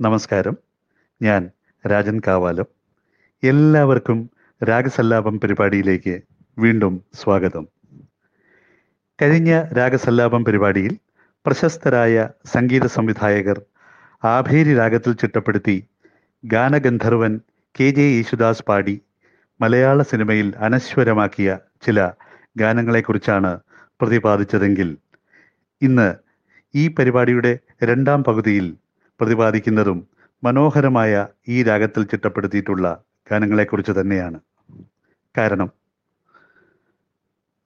നമസ്കാരം. ഞാൻ രാജൻ കാവാലം. എല്ലാവർക്കും രാഗസല്ലാപം പരിപാടിയിലേക്ക് വീണ്ടും സ്വാഗതം. കഴിഞ്ഞ രാഗസല്ലാപം പരിപാടിയിൽ പ്രശസ്തരായ സംഗീത സംവിധായകർ ആഭേരി രാഗത്തിൽ ചിട്ടപ്പെടുത്തി ഗാനഗന്ധർവൻ കെ ജെ യേശുദാസ് പാടി മലയാള സിനിമയിൽ അനശ്വരമാക്കിയ ചില ഗാനങ്ങളെക്കുറിച്ചാണ് പ്രതിപാദിച്ചതെങ്കിൽ ഇന്ന് ഈ പരിപാടിയുടെ രണ്ടാം പകുതിയിൽ പ്രതിപാദിക്കുന്നതും മനോഹരമായ ഈ രാഗത്തിൽ ചിട്ടപ്പെടുത്തിയിട്ടുള്ള ഗാനങ്ങളെക്കുറിച്ച് തന്നെയാണ്. കാരണം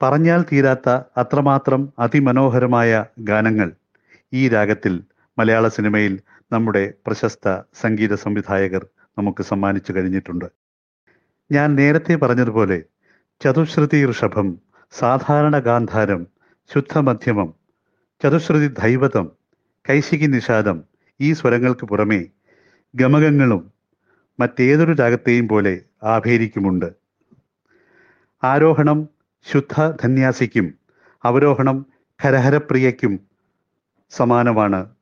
പറഞ്ഞാൽ തീരാത്ത അത്രമാത്രം അതിമനോഹരമായ ഗാനങ്ങൾ ഈ രാഗത്തിൽ മലയാള സിനിമയിൽ നമ്മുടെ പ്രശസ്ത സംഗീത സംവിധായകർ നമുക്ക് സമ്മാനിച്ചു കഴിഞ്ഞിട്ടുണ്ട്. ഞാൻ നേരത്തെ പറഞ്ഞതുപോലെ ചതുശ്രുതി ഋഷഭം സാധാരണ ഗാന്ധാരം ശുദ്ധമധ്യമം ചതുശ്രുതി ദൈവതം കൈശികി നിഷാദം ഈ സ്വരങ്ങൾക്ക് പുറമേ ഗമകങ്ങളും മറ്റേതൊരു രാഗത്തെയും പോലെ ആഭേരിക്കുമുണ്ട്. ആരോഹണം ശുദ്ധ ധന്യാസിക്കും അവരോഹണം ഹരഹരപ്രിയയ്ക്കും സമാനമാണ്.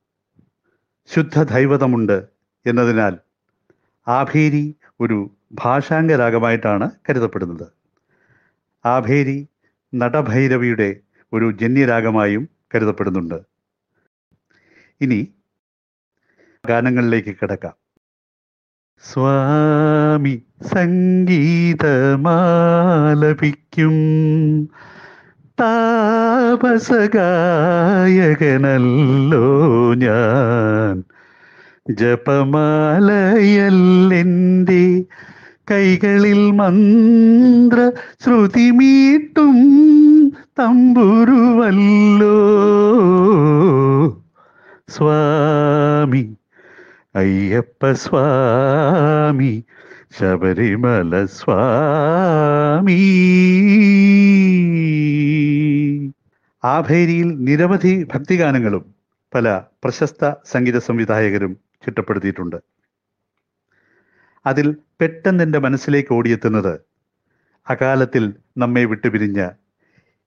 ശുദ്ധ ദൈവതമുണ്ട് എന്നതിനാൽ ആഭേരി ഒരു ഭാഷാംഗ രാഗമായിട്ടാണ് കരുതപ്പെടുന്നത്. ആഭേരി നടഭൈരവിയുടെ ഒരു ജന്യരാഗമായും കരുതപ്പെടുന്നുണ്ട്. ഇനി ഗാനങ്ങളിലേക്ക് കിടക്കാം. സ്വാമി സംഗീതമാലപിക്കും താപസഗായകനല്ലോ ഞാൻ. ജപമാലയല്ലെന്റെ കൈകളിൽ മന്ത്ര ശ്രുതിമീട്ടും തമ്പുരുവല്ലോ. സ്വാമി അയ്യപ്പ സ്വാമി ശബരിമല സ്വാമി. ആഭേരിയിൽ നിരവധി ഭക്തിഗാനങ്ങളും പല പ്രശസ്ത സംഗീത സംവിധായകരും ചിട്ടപ്പെടുത്തിയിട്ടുണ്ട്. അതിൽ പെട്ടെന്ന് എന്റെ മനസ്സിലേക്ക് ഓടിയെത്തുന്നത് അകാലത്തിൽ നമ്മെ വിട്ടുപിരിഞ്ഞ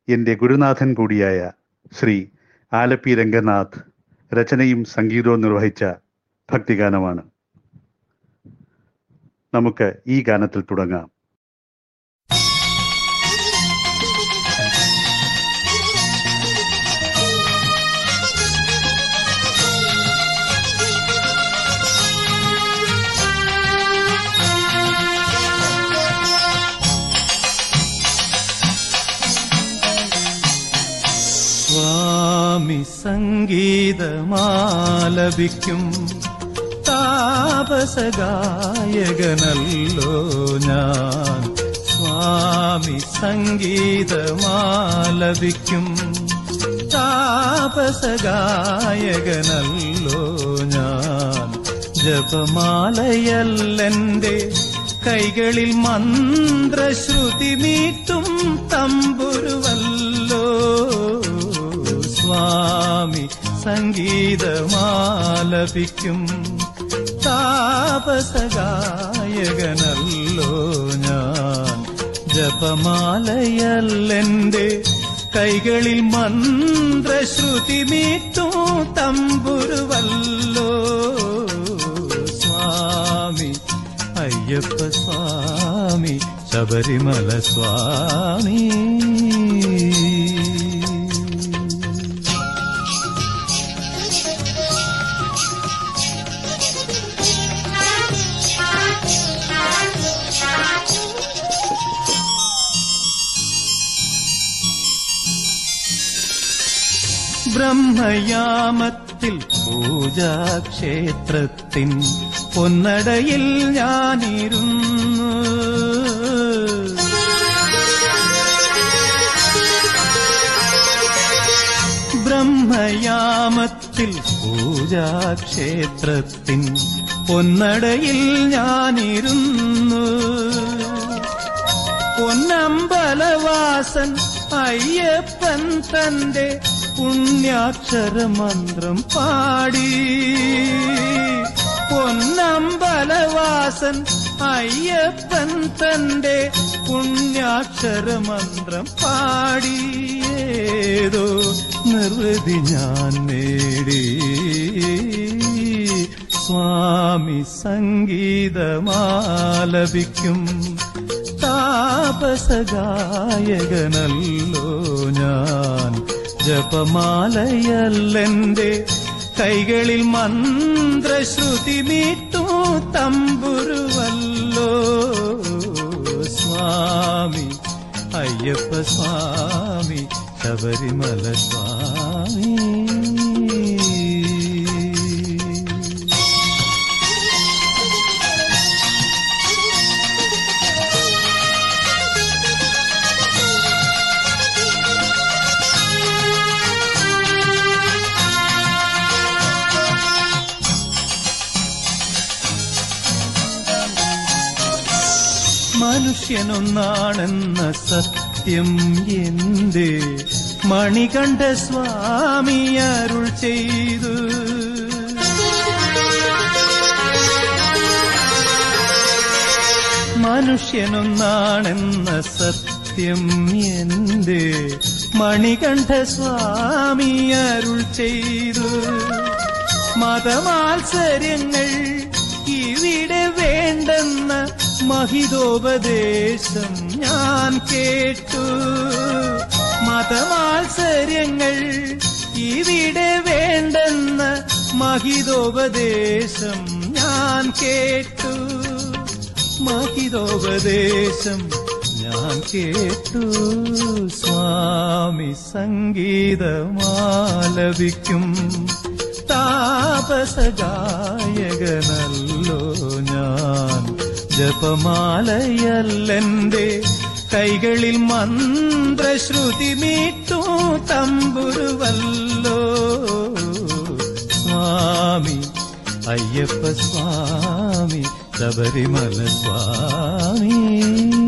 എന്റെ ഗുരുനാഥൻ കൂടിയായ ശ്രീ ആലപ്പി രംഗനാഥ് രചനയും സംഗീതവും നിർവഹിച്ച ഭക്തിഗാനമാണ്. നമുക്ക് ഈ ഗാനത്തിൽ തുടങ്ങാം. സ്വാമി സംഗീതമാലപിക്കും. താപസഗായകനല്ലോ ഞാൻ. സ്വാമി സംഗീതമാലപിക്കും. താപസഗായകനല്ലോ ഞാൻ. ജപമാലയല്ലെന്റെ കൈകളിൽ മന്ത്രശ്രുതി മീട്ടും തമ്പുരുവല്ലോ. സ്വാമി സംഗീതമാലപിക്കും. താപസഗായകനല്ലോ ഞാൻ. ജപമാലയല്ലെന്റെ കൈകളിൽ മന്ത്രശ്രുതി മീട്ടും തമ്പുരുവല്ലോ. സ്വാമി അയ്യപ്പ സ്വാമി ശബരിമല സ്വാമി. ബ്രഹ്മയാമത്തിൽ പൂജാക്ഷേത്രത്തിൻ പൊന്നടയിൽ ഞാനിരുന്നു. ബ്രഹ്മയാമത്തിൽ പൂജാക്ഷേത്രത്തിൻ പൊന്നടയിൽ ഞാനിരുന്നു. പൊന്നമ്പലവാസൻ അയ്യപ്പൻ തന്റെ പുണ്യാക്ഷരമന്ത്രം പാടി. പൊന്നമ്പലവാസൻ അയ്യപ്പൻ തന്റെ പുണ്യാക്ഷരമന്ത്രം പാടി. ഏതോ നിർവൃതി ഞാൻ നേടി. സ്വാമി സംഗീതമാലപിക്കും. താപസഗായകനല്ലോ ഞാൻ. ജപമാലയല്ലെന്റെ കൈകളിൽ മന്ത്രശ്രുതി മീട്ടു തമ്പുരുവല്ലോ. സ്വാമി അയ്യപ്പ സ്വാമി ശബരിമല സ്വാമി. മനുഷ്യനൊന്നാണെന്ന സത്യം എന്ത് മണികണ്ഠ സ്വാമി അരുൾ ചെയ്തു. മനുഷ്യനൊന്നാണെന്ന സത്യം എന്ത് മണികണ്ഠ സ്വാമി അരുൾ ചെയ്തു. മതമാത്സര്യങ്ങൾ ഇവിടെ വേണ്ടെന്ന മഹിതോപദേശം ഞാൻ കേട്ടു. മതമാത്സര്യങ്ങൾ ഇവിടെ വേണ്ടെന്ന മഹിതോപദേശം ഞാൻ കേട്ടു. മഹിതോപദേശം ഞാൻ കേട്ടു. സ്വാമി സംഗീതമാലപിക്കും. താപസഗായകനല്ലോ ഞാൻ ജപമാലയല്ലെന്റെ കൈകളിൽ മന്ത്രശ്രുതി മീട്ടു തമ്പുരുവല്ലോ. സ്വാമി അയ്യപ്പ സ്വാമി ശബരിമല സ്വാമി.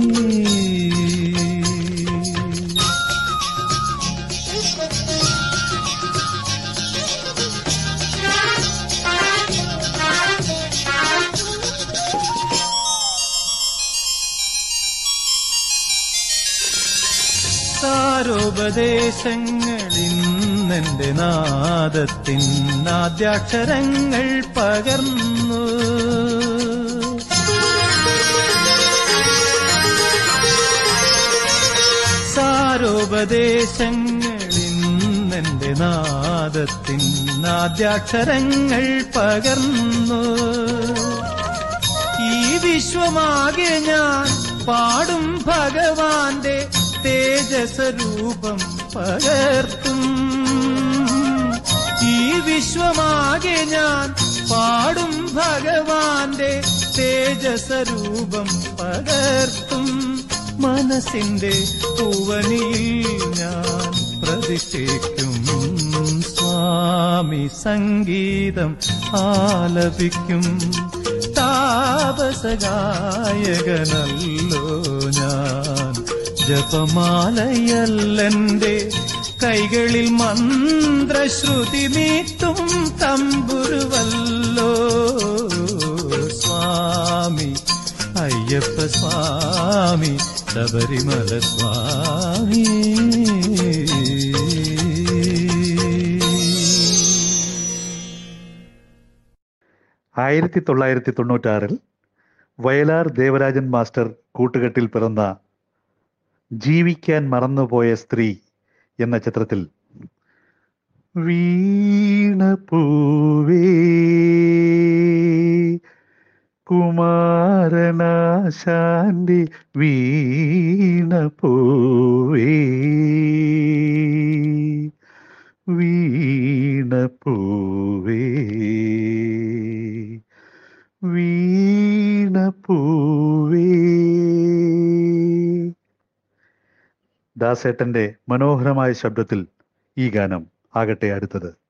സാരോപദേശങ്ങളിന്നെന്റെ നാദത്തിൻ ആദ്യാക്ഷരങ്ങൾ പകർന്നു. സാരോപദേശങ്ങളിന്നെന്റെ നാദത്തിൻ ആദ്യാക്ഷരങ്ങൾ പകർന്നു. ഈ വിശ്വമാകെ ഞാൻ പാടും ഭഗവാന്റെ തേജസ്വരൂപം പകർത്തും. ഈ വിശ്വമാകെ ഞാൻ പാടും ഭഗവാന്റെ തേജസ്വരൂപം പകർത്തും. മനസ്സിന്റെ പൂവനിയിൽ ഞാൻ പ്രതിഷ്ഠിക്കും. സ്വാമി സംഗീതം ആലപിക്കും. താപസഗായകനല്ലോ ഞാൻ. ജപമാലയല്ലെന്റെ കൈകളിൽ മന്ത്രശ്രുതി മീട്ടും തമ്പുരുവല്ലോ. സ്വാമി അയ്യപ്പ സ്വാമി ശബരിമല സ്വാമി. ആയിരത്തി തൊള്ളായിരത്തി തൊണ്ണൂറ്റാറിൽ വയലാർ ദേവരാജൻ മാസ്റ്റർ കൂട്ടുകെട്ടിൽ പിറന്ന ജീവിക്കാൻ മറന്നുപോയ സ്ത്രീ എന്ന ചിത്രത്തിൽ. വീണ പൂവേ കുമാരനാശാന്റെ വീണ പൂവേ വീണ ദാസേട്ടന്റെ മനോഹരമായ ശബ്ദത്തിൽ ഈ ഗാനം ആകട്ടെ അടുത്തത്.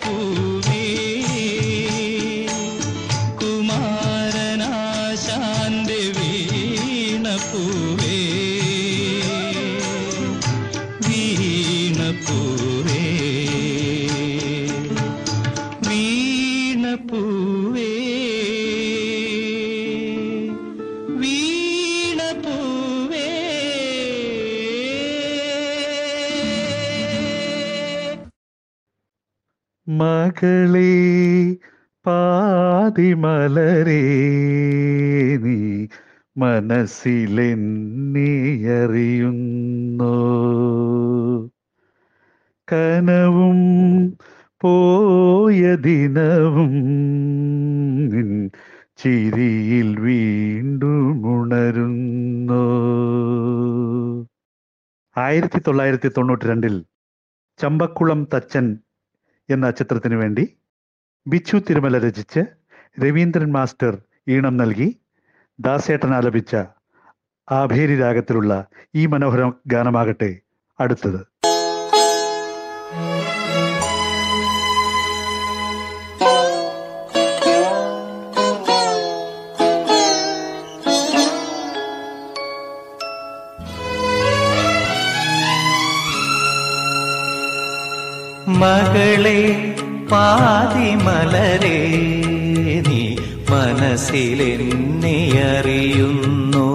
பூ മകളെ പാതിമലരെ നീ മനസ്സിലെന്നിയറിയുന്നു കനവും പോയ ദിനവും ചിരിയിൽ വീണ്ടും ഉണരുന്നു. ആയിരത്തി തൊള്ളായിരത്തി തൊണ്ണൂറ്റി രണ്ടിൽ ചമ്പക്കുളം തച്ചൻ എന്ന ചിത്രത്തിനു വേണ്ടി ബിച്ചു തിരുമല രചിച്ച് രവീന്ദ്രൻ മാസ്റ്റർ ഈണം നൽകി ദാസേട്ടൻ ആലപിച്ച ആഭേരി രാഗത്തിലുള്ള ഈ മനോഹര ഗാനമാകട്ടെ അടുത്തത്. മകളെ പാതിമലരേ നീ മനസ്സിലെന്നെ അറിയുന്നു.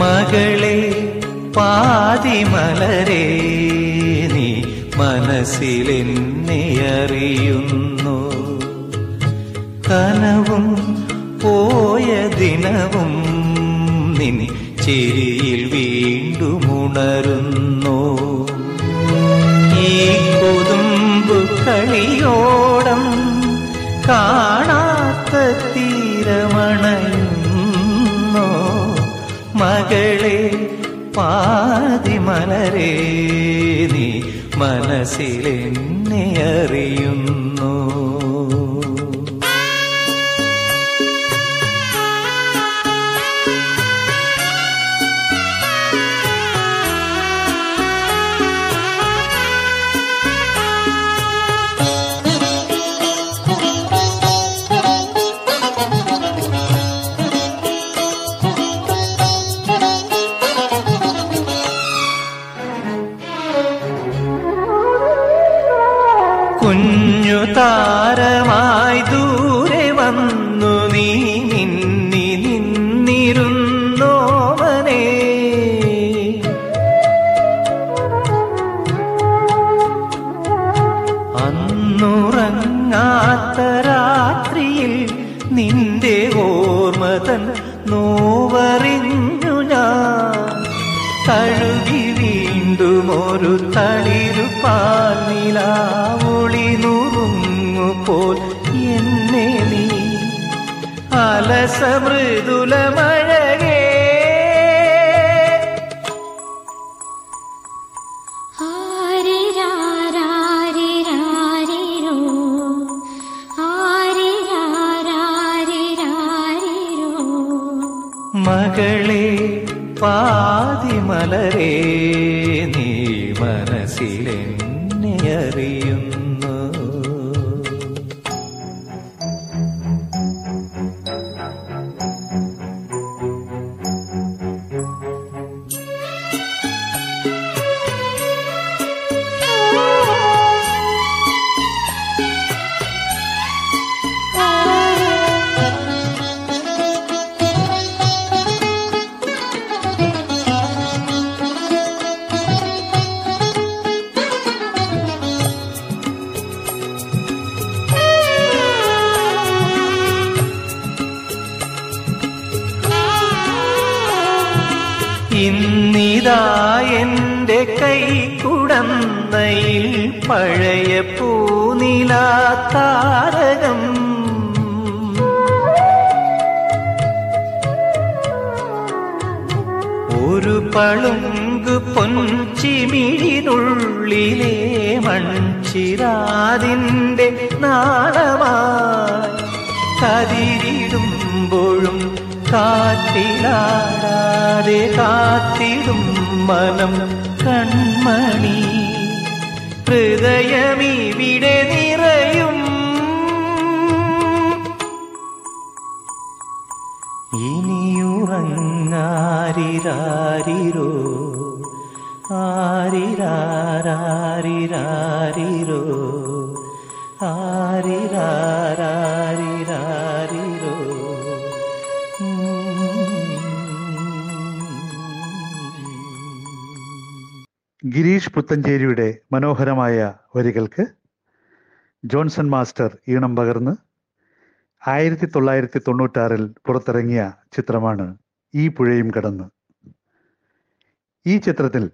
മകളെ പാതിമലരേ നീ മനസ്സിലെന്നെ അറിയുന്നു. കനവും പോയ ദിനവും ചിരിയിൽ വീണ്ടും ഉണരുന്നു. ഈ കൊതുമ്പ് കളിയോടം കാണാത്ത തീരമണയുന്നോ. മകളെ പാതിമലരേ നീ മനസ്സിലെന്നെ അറിയുന്നു. ആരിരാരാരിരാരിരോ? ആരിരാരാരിരാരിരോ ഗിരീഷ് പുത്തഞ്ചേരിയുടെ മനോഹരമായ വരികൾക്ക് ജോൺസൺ മാസ്റ്റർ ഈണം പകർന്ന് ആയിരത്തി തൊള്ളായിരത്തി തൊണ്ണൂറ്റാറിൽ പുറത്തിറങ്ങിയ ചിത്രമാണ് ഈ പുഴയും കടന്ന്. ഈ ചിത്രത്തിൽ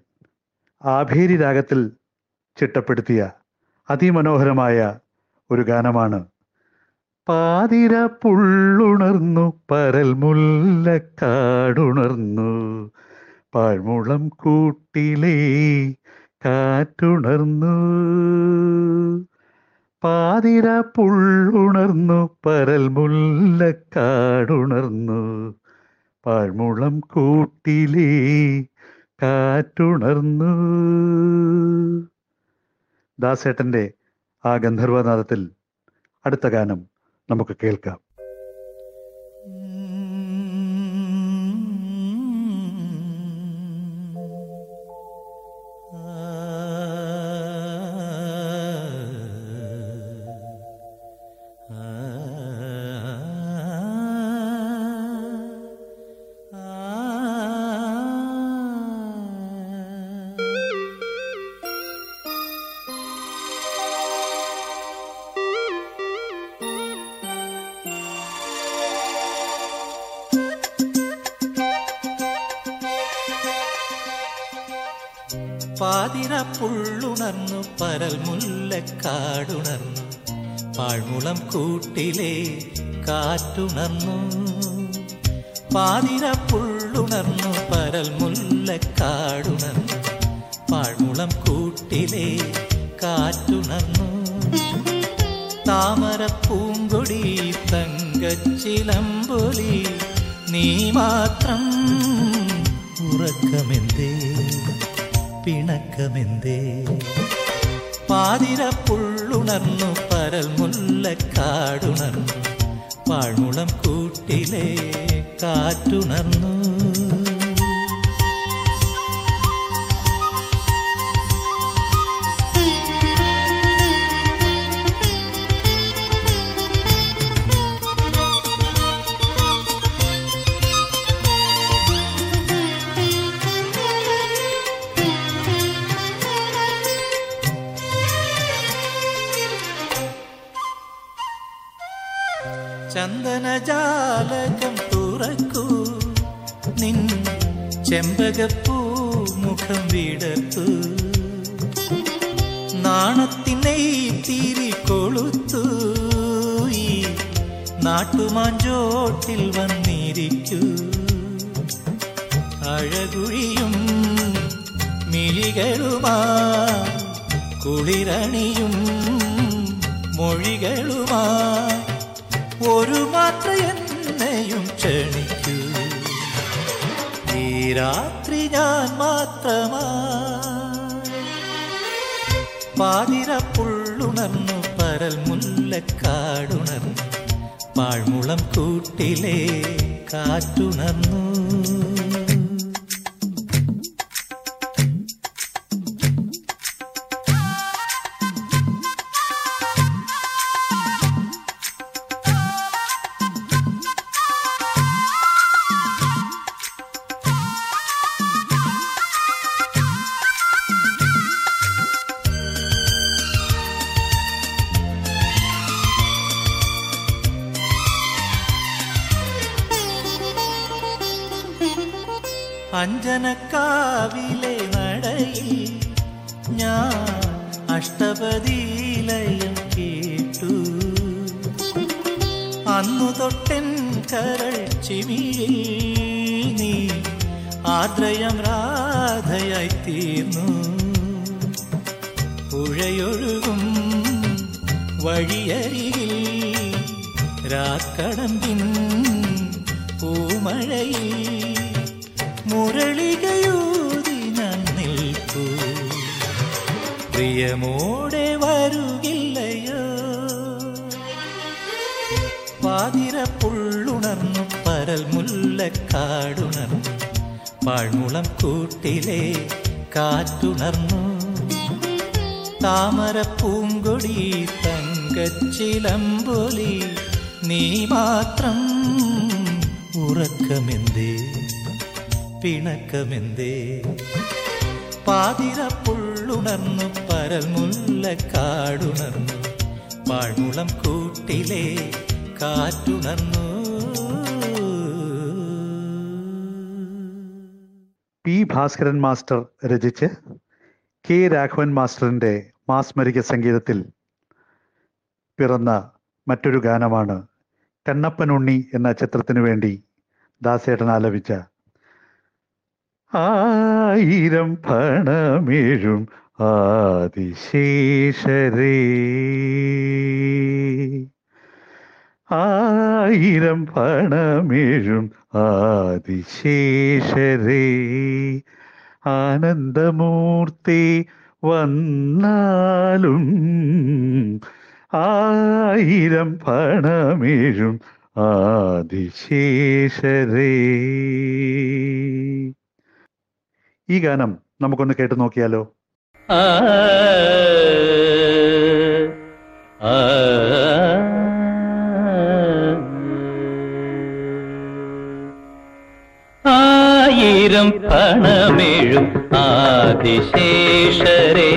ആഭേരി രാഗത്തിൽ ചിട്ടപ്പെടുത്തിയ അതിമനോഹരമായ ഒരു ഗാനമാണ്. പാതിര പുള്ളുണർന്നു പരൽ മുല്ലക്കാടുണർന്നു പാഴ്മുളം കൂട്ടിലേ കാറ്റുണർന്നു. പാതിര പുള്ളുണർന്നു പരൽ മുല്ലക്കാടുണർന്നു പാഴ്മുളം കൂട്ടിലേ കാറ്റുണർന്നു. ദാസേട്ടന്റെ ആ ഗന്ധർവനാദത്തിൽ അടുത്ത ഗാനം നമുക്ക് കേൾക്കാം. കാറ്റുണർന്നു. പാതിര ചന്ദനജാലകം തുറക്കൂ. നിൻ ചെമ്പകപ്പൂ മുഖം വിടത്തു നാണത്തിനെ തിരി കൊളുത്തു. നാട്ടുമാഞ്ചോട്ടിൽ വന്നിരിക്കൂ. അഴകുഴിയും മിഴികളുമാ കുളിരണിയും മൊഴികളുമാ. ഒരു മാത്ര എന്നെയും ക്ഷണിക്കൂ. ഈ രാത്രി ഞാൻ മാത്രമാ. പാതിര പുള്ളുണർന്നു പരൽ മുല്ലക്കാടുണർന്നു. പാഴ്മുളം കൂട്ടിലെ കാറ്റുണർന്നു. പുള്ളുണർന്നു പരൽ മുല്ലക്കാടുണർന്നു പാഴ്മുളം കൂട്ടിലെ കാറ്റുണർന്നു. പി ഭാസ്കരൻ മാസ്റ്റർ രചിച്ച് കെ രാഘവൻ മാസ്റ്ററിന്റെ മാസ്മരിക സംഗീതത്തിൽ പിറന്ന മറ്റൊരു ഗാനമാണ് കണ്ണപ്പൻ ഉണ്ണി എന്ന ചിത്രത്തിനു വേണ്ടി ദാസേട്ടൻ ആലപിച്ച ആയിരം പണമെഴും ആദിശേഷരേ. ആയിരം പണമേഴും ആദിശേഷരേ. ആനന്ദമൂർത്തി വന്നാലും ആയിരം പണമേഴും ആദിശേഷരേ. ഈ ഗാനം നമുക്കൊന്ന് കേട്ടു നോക്കിയാലോ? ആയിരം പണമേഴും ആദിശേഷരേ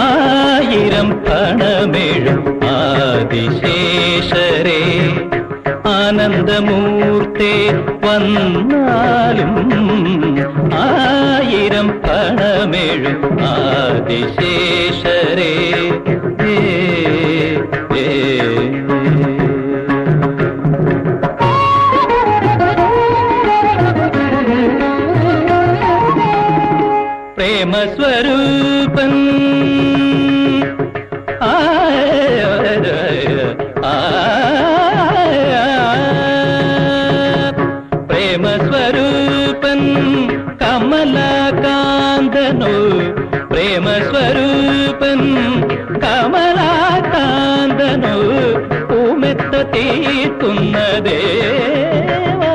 ആയിരം പണമെഴും ആദിശേഷരേ ആനന്ദമൂർത്തേ വ വന്നാലും ആയിരം പണമെഴും ആദിശേഷരേ ഏ, പൂമെത്ത തീർക്കുന്ന ദേവാ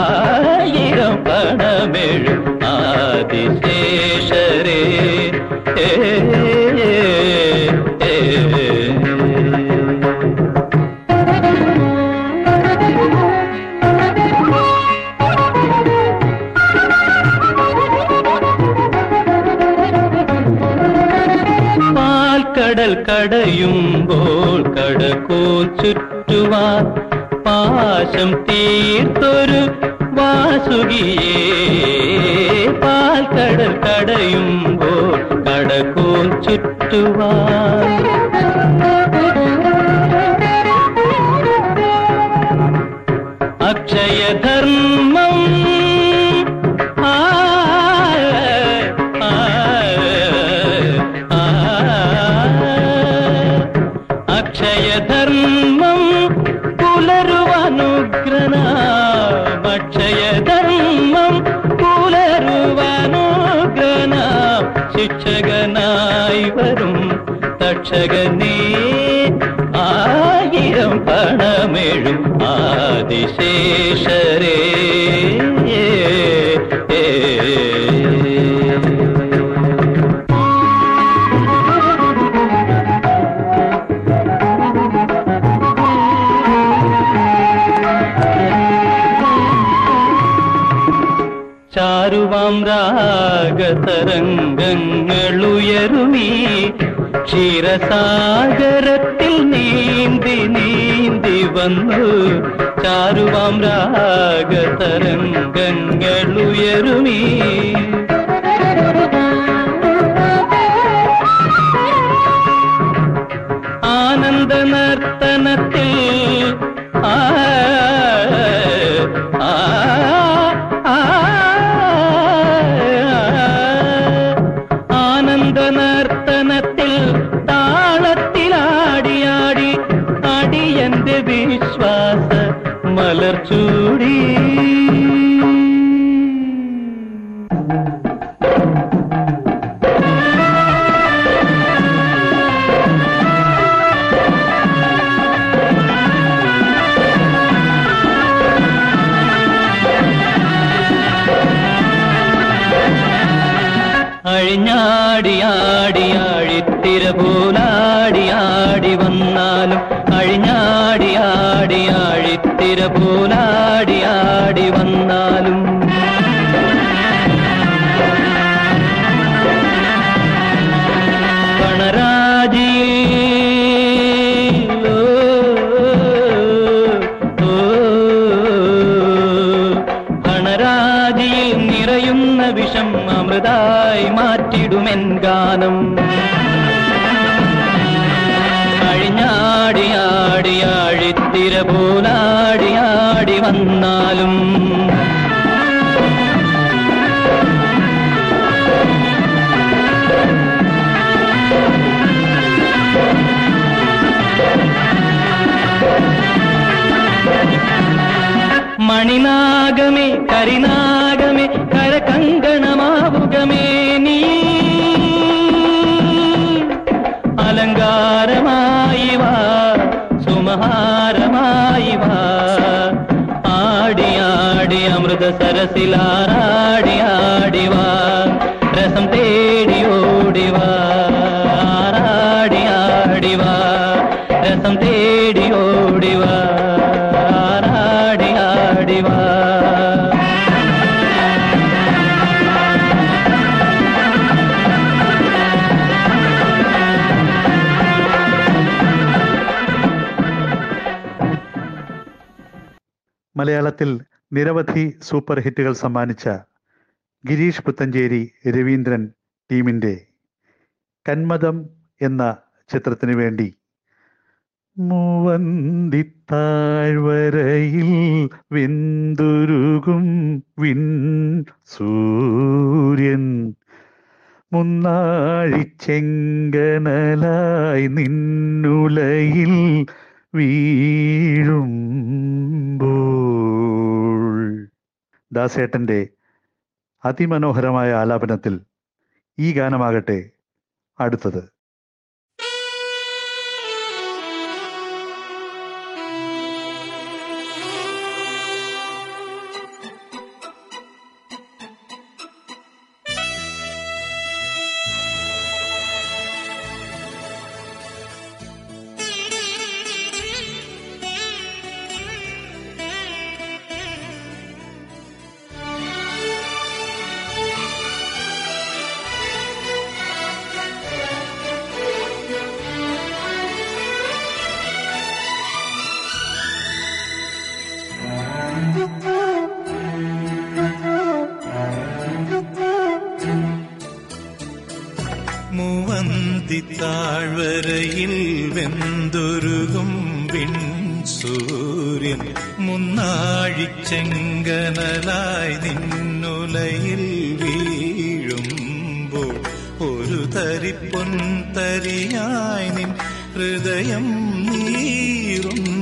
ആയിരം പണമെഴും കടയുമ്പോൾ കടക്കോൽ ചുറ്റുവാൻ പാശം തീർത്തൊരു വാസുകിയേ. പാൽക്കടൽ കടയുമ്പോൾ കടക്കോൽ ചുറ്റുവാൻ തക്ഷകനേ ആയിരം പണമെഴും ആദിശേഷരേ ഏ, ഏ, ഏ. ചാരുവാം രാഗതരംഗങ്ങളുയരുമീ ക്ഷീരസാഗരത്തിൽ നീന്തി നീന്തി വന്നു. ചാരുവാം രാഗതരംഗങ്ങളുയരുമീ പണരാജിയിൽ വിഷം അമൃതായി മാറ്റിടുമെൻ ഗാനം. അഴിഞ്ഞാടിയാടിയാഴിത്തിര പോലാടിയാടി വന്നാലും മണിനാഗമേ കരിനാഗമേ സരസിലാറാടി ആടി വാ രസം തേടി ഓടി വാ ആറാടി ആടി വാ രസം തേടി ഓടി വാ ആറാടി ആടി വാ മലയാളത്തിൽ നിരവധി സൂപ്പർ ഹിറ്റുകൾ സമ്മാനിച്ച ഗിരീഷ് പുത്തഞ്ചേരി രവീന്ദ്രൻ ടീമിന്റെ കന്മതം എന്ന ചിത്രത്തിനു വേണ്ടി മൂവന്തിത്താഴ്വരയിൽ വെന്തുരുകും വിൻ സൂര്യൻ. മുന്നാഴിച്ചെങ്കനലായി നിന്നുലയിൽ വീഴുമ്പോൾ ദാസേട്ടന്റെ അതിമനോഹരമായ ആലാപനത്തിൽ ഈ ഗാനമാകട്ടെ അടുത്തത്. സൂര്യൻ മുന്നാഴിച്ചെങ്കനലായി നിന്നുലയിൽ വീഴുമ്പോൾ ഒരു തരിപ്പൊൻ തരിയായി നിൻ ഹൃദയം നീറുന്നു.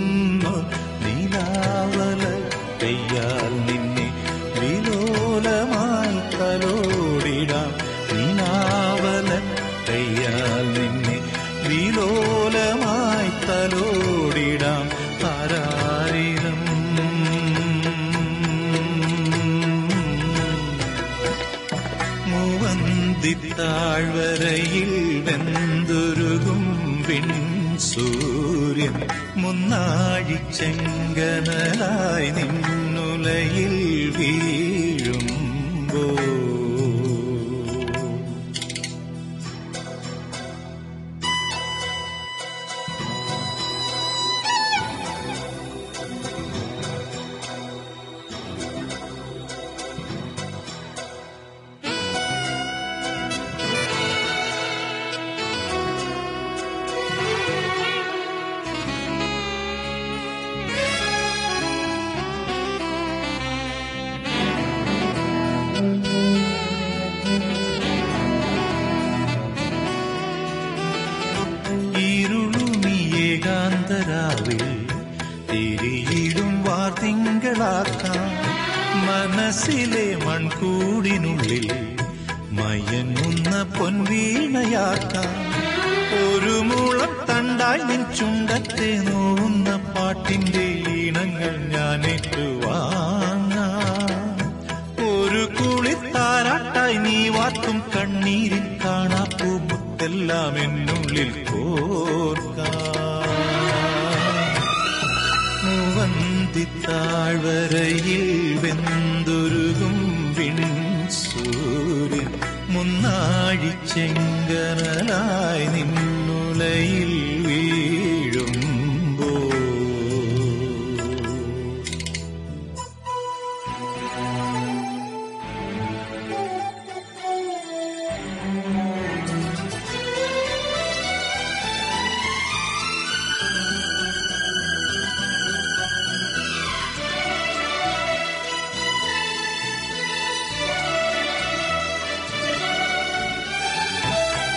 മുന്നാഴിച്ചെങ്കനലായി നിന്നുലയിൽ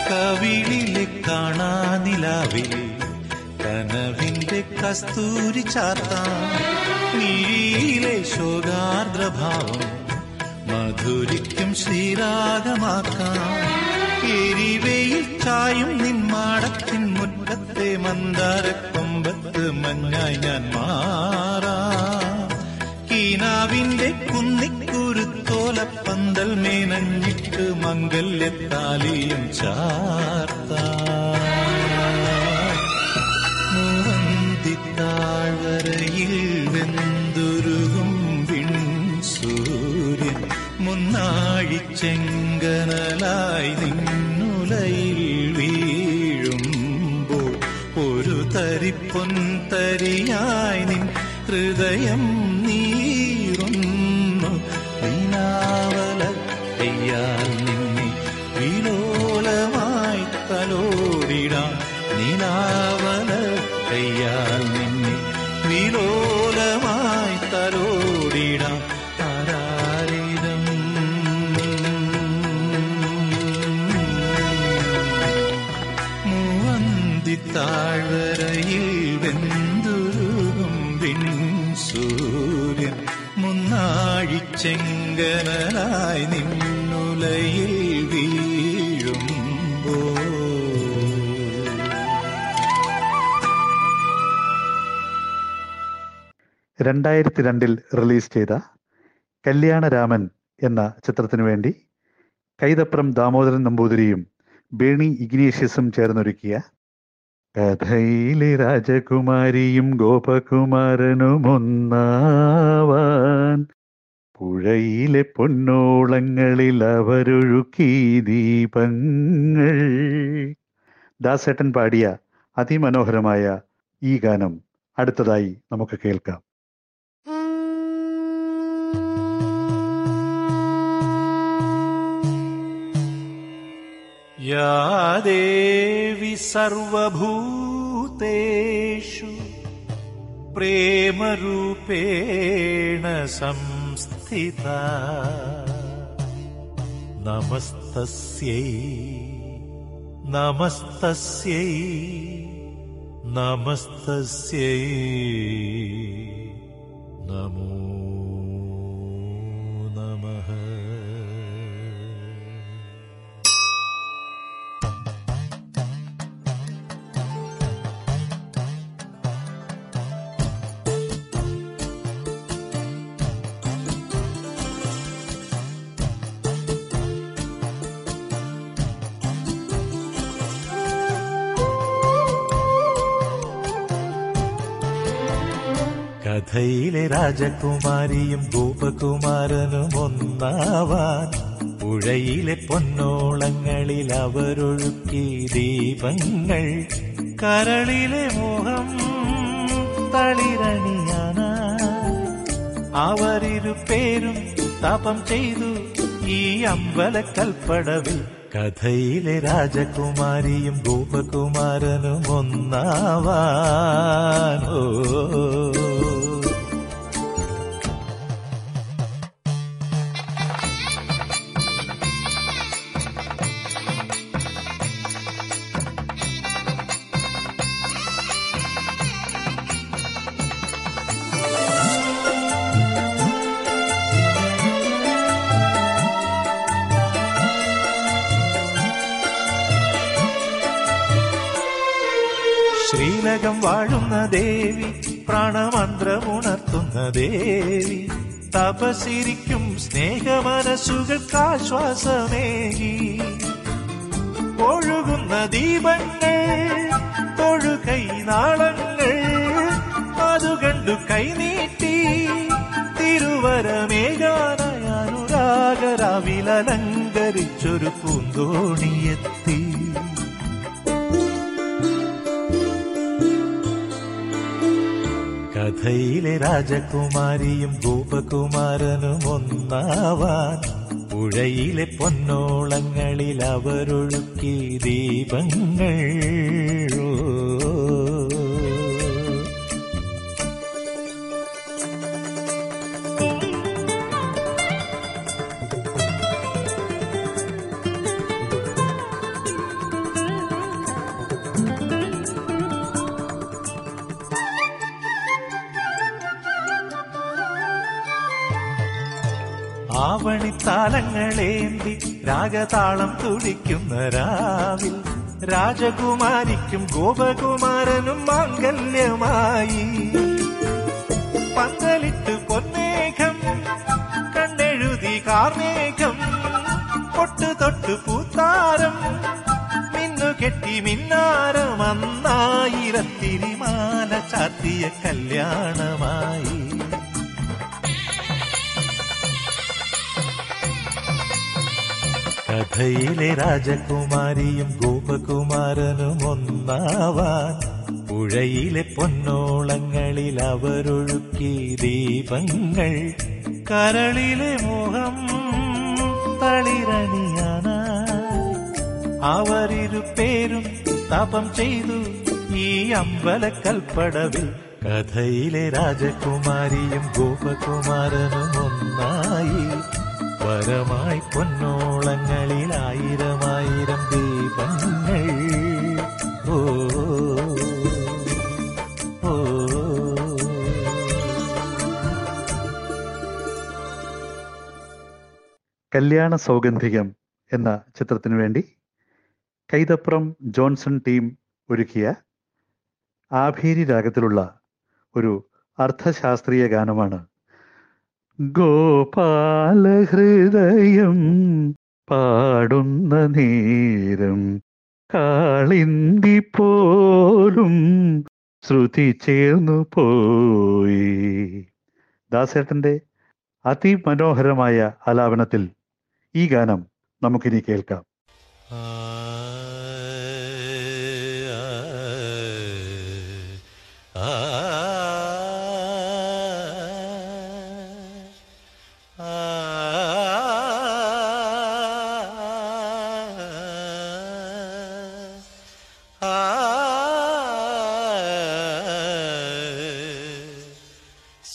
കവിളിലെ കാണാനിലാവിൽ കനവിന്റെ കസ്തൂരി ചാത്തീലെ ശോകാർദ്രഭാവം മധുരിക്കും ശ്രീരാഗമാക്കാം. എരിവയിൽ ചായും നിന്മാടത്തിൻ മുറ്റത്തെ മന്ദാരക്കൊമ്പത്ത് മഞ്ഞായി ഞാൻ മാറാ. കീനാവിന്റെ കുന്നിക്കുരുത്തോല പന്തൽ മേനഞ്ഞിട്ട് മംഗല്യത്താലിയും ചാർത്താഴ്വരയിൽ വെന്തുരുകും വിൺ സൂര്യൻ. മുന്നാഴിച്ചെങ്കനലായി നിന്നുലയിൽ വീഴുമ്പോൾ ഒരു തരിപ്പൊൻ തരിയായി നിൻ ഹൃദയം തണലായി നിന്നുലയിൽ വീഴുമ്പോ. രണ്ടായിരത്തി രണ്ടിൽ റിലീസ് ചെയ്ത കല്യാണരാമൻ എന്ന ചിത്രത്തിനു വേണ്ടി കൈതപ്രം ദാമോദരൻ നമ്പൂതിരിയും ബേണി ഇഗ്നേഷ്യസും ചേർന്നൊരുക്കിയ കഥയിലെ രാജകുമാരിയും ഗോപകുമാരനും ഒന്നാവാൻ പുഴയിലെ പൊന്നോളങ്ങളിൽ അവരൊഴുക്കി ദീപങ്ങൾ ദാസേട്ടൻ പാടിയ അതിമനോഹരമായ ഈ ഗാനം അടുത്തതായി നമുക്ക് കേൾക്കാം या देवि सर्वभूतेषु प्रेमरूपेण संस्थिता नमस्तस्यै नमस्तस्यै नमस्तस्यै രാജകുമാരിയും ഗോപകുമാരനും ഒന്നാവാൻ പുഴയിലെ പൊന്നോളങ്ങളിൽ അവരൊഴുക്കി ദീപങ്ങൾ കരളിലെ മോഹം തളിരണിയാന അവരിരു പേരും തപം ചെയ്തു ഈ അമ്പല അമ്പലക്കൽപ്പടവിൽ. കഥയിലെ രാജകുമാരിയും ഗോപകുമാരനും ഒന്നാവാൻ ദേവി പ്രാണമന്ത്രമുണർത്തുന്ന ദേവി. തപസിരിക്കും സ്നേഹമനസുകൾക്കാശ്വാസമേകി ഒഴുകുന്ന ദീപങ്ങൾ തൊഴുകൈ നാളങ്ങൾ അതു കണ്ടു കൈനീട്ടി തിരുവരമേകാനായ അനുരാഗരാവിലലങ്കരിച്ചൊരു പൂന്തോണിയെത്തി. കഥയിലെ രാജകുമാരിയും ഗോപകുമാരനും ഒന്നാവാൻ പുഴയിലെ പൊന്നോളങ്ങളിൽ അവരൊഴുക്കി ദീപങ്ങൾ. ഓ. ആവണിത്താലങ്ങളേന്തി രാഗതാളം തുടിക്കുന്ന രാവിൽ രാജകുമാരിക്കും ഗോപകുമാരനും മാംഗല്യമായി പന്തലിട്ട് പൊന്നേഘം കണ്ണെഴുതി കാർമേഘം പൊട്ടു തൊട്ട് പൂത്താരം മിന്നു കെട്ടി മിന്നാരം അന്നായിരത്തിരിമാല ചാത്തിയ കല്യാണമായി കഥയിലെ രാജകുമാരിയും ഗോപകുമാരനും ഒന്നാവാൻ പുഴയിലെ പൊന്നോളങ്ങളിൽ അവരൊഴുക്കി ദീപങ്ങൾ കരളിലെ മോഹം തളിരണിയാന അവരിരു പേരും തപം ചെയ്തു ഈ അമ്പലക്കൽപ്പടവിൽ. കഥയിലെ രാജകുമാരിയും ഗോപകുമാരനും ഒന്നായി. പരമായി പൊന്നോളങ്ങളിൽ ആയിരമായിരം ദീപങ്ങൾ. ഓ. കല്യാണ സൗഗന്ധികം എന്ന ചിത്രത്തിനു വേണ്ടി കൈതപ്രം ജോൺസൺ ടീം ഒരുക്കിയ ആഭേരി രാഗത്തിലുള്ള ഒരു അർത്ഥശാസ്ത്രീയ ഗാനമാണ് ഗോപാലഹൃദയം പാടുന്ന നേരം കാളിന്തി പോലും ശ്രുതി ചേർന്നു പോയി. ദാസേട്ടന്റെ അതിമനോഹരമായ ആലാപനത്തിൽ ഈ ഗാനം നമുക്കിനി കേൾക്കാം.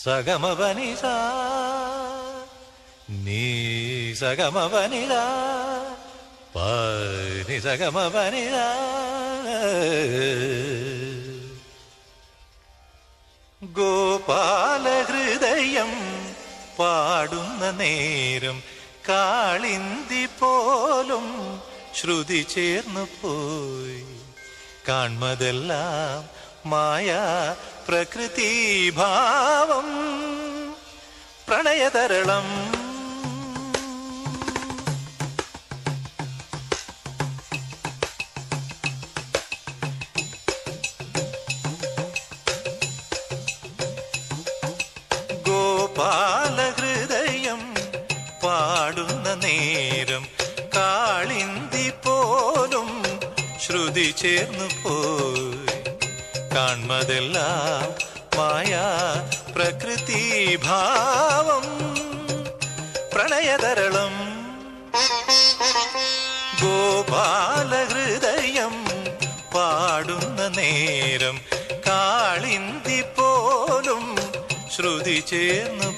സഗമപനിസ നീ സഗമവനിത. പനി ഗോപാല ഗോപാലഹൃദയം പാടുന്ന നേരം കാളിന്തി പോലും ശ്രുതി ചേർന്നു പോയി. കാൺമതെല്ലാം മായ പ്രകൃതി ഭാവം പ്രണയതരളം. ഗോപാലഹൃദയം പാടുന്ന നേരം കാളിന്തി പോലും ശ്രുതി ചേർന്നു പോയി. കാൺമതെല്ലാം ഭാവം പ്രണയതരളം. ഗോപാലഹൃദയം പാടുന്ന നേരം കാളിന്തി പോലും ശ്രുതി ചേർന്നു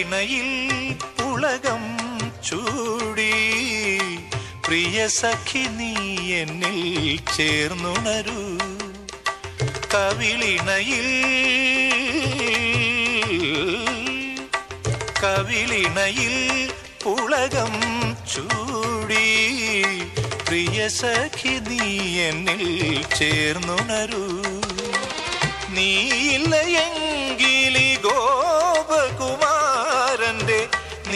കവിളിണയിൽ പുളകം ചൂടി. പ്രിയ സഖി നീ എന്നിൽ ചേർന്നുണരൂ. കവിളിണയിൽ കവിളിണയിൽ പുളകം ചൂടി. പ്രിയ സഖി നീ എന്നിൽ ചേർന്നുണരൂ. നീയില്ല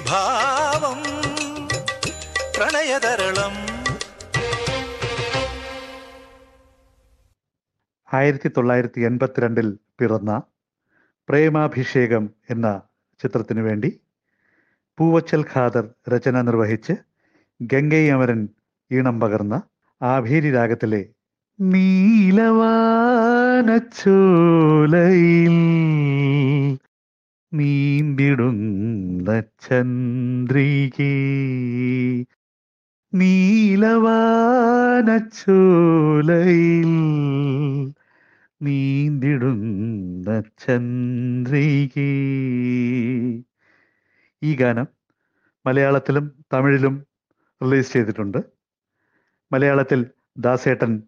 ഭാവം പ്രണയതരളം. ആയിരത്തി തൊള്ളായിരത്തി എൺപത്തിരണ്ടിൽ പിറന്ന പ്രേമാഭിഷേകം എന്ന ചിത്രത്തിനു വേണ്ടി പൂവച്ചൽ ഖാദർ രചന നിർവഹിച്ച് ഗംഗൈ അമരൻ ഈണം പകർന്ന ആഭേരി രാഗത്തിലെ നീലവാനച്ചോലയിൽ നീന്തിടുന്ന ചന്ദ്രികേ നീലവാനച്ചോലയിൽ നീന്തിടുന്ന ചന്ദ്രികേ ഈ ഗാനം മലയാളത്തിലും തമിഴിലും റിലീസ് ചെയ്തിട്ടുണ്ട്. മലയാളത്തിൽ ദാസേട്ടൻ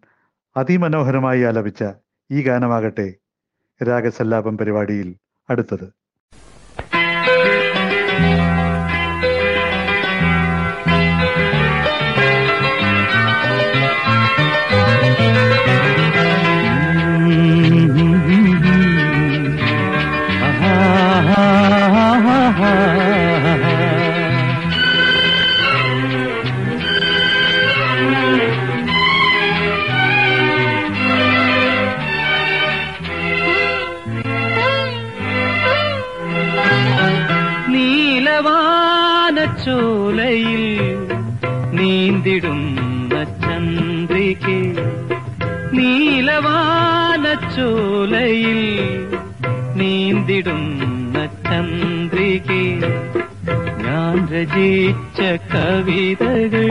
അതിമനോഹരമായി ആലപിച്ച ഈ ഗാനമാകട്ടെ രാഗസല്ലാപം പരിപാടിയിൽ അടുത്തത്. നീന്തിടുന്ന ചന്ദ്രികെ നീലവാനച്ചോലയിൽ നീന്തിടുന്ന ചന്ദ്രികെ ഞാൻ രചിച്ച കവിതകൾ